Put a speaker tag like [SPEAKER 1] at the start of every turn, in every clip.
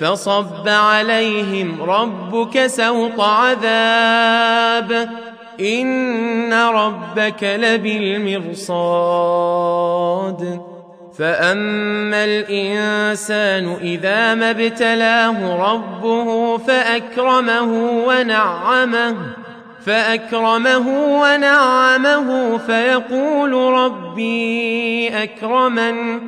[SPEAKER 1] فصب عليهم ربك سوط عذاب. إن ربك لبالمرصاد. فأما الإنسان إذا ما ابتلاه ربه فأكرمه ونعمه فأكرمه ونعمه فيقول ربي أكرمن.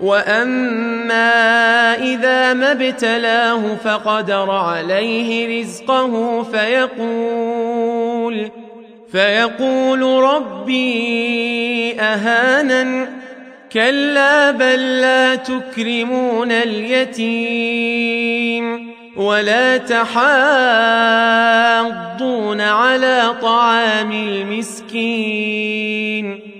[SPEAKER 1] واما اذا ما ابتلاه فقدر عليه رزقه فيقول فيقول ربي اهانن كلا بل لا تكرمون اليتيم ولا تحاضون على طعام المسكين